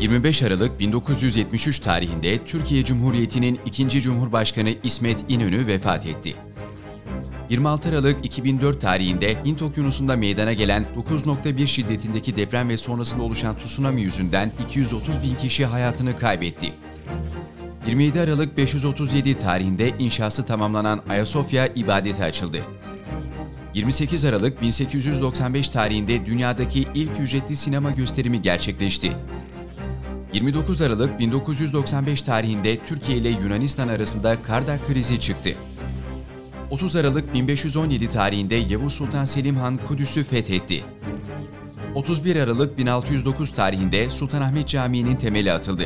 25 Aralık 1973 tarihinde Türkiye Cumhuriyeti'nin ikinci Cumhurbaşkanı İsmet İnönü vefat etti. 26 Aralık 2004 tarihinde Hint Okyanusu'nda meydana gelen 9.1 şiddetindeki deprem ve sonrasında oluşan tsunami yüzünden 230 bin kişi hayatını kaybetti. 27 Aralık 537 tarihinde inşası tamamlanan Ayasofya ibadete açıldı. 28 Aralık 1895 tarihinde dünyadaki ilk ücretli sinema gösterimi gerçekleşti. 29 Aralık 1995 tarihinde Türkiye ile Yunanistan arasında Kardak krizi çıktı. 30 Aralık 1517 tarihinde Yavuz Sultan Selim Han Kudüs'ü fethetti. 31 Aralık 1609 tarihinde Sultanahmet Camii'nin temeli atıldı.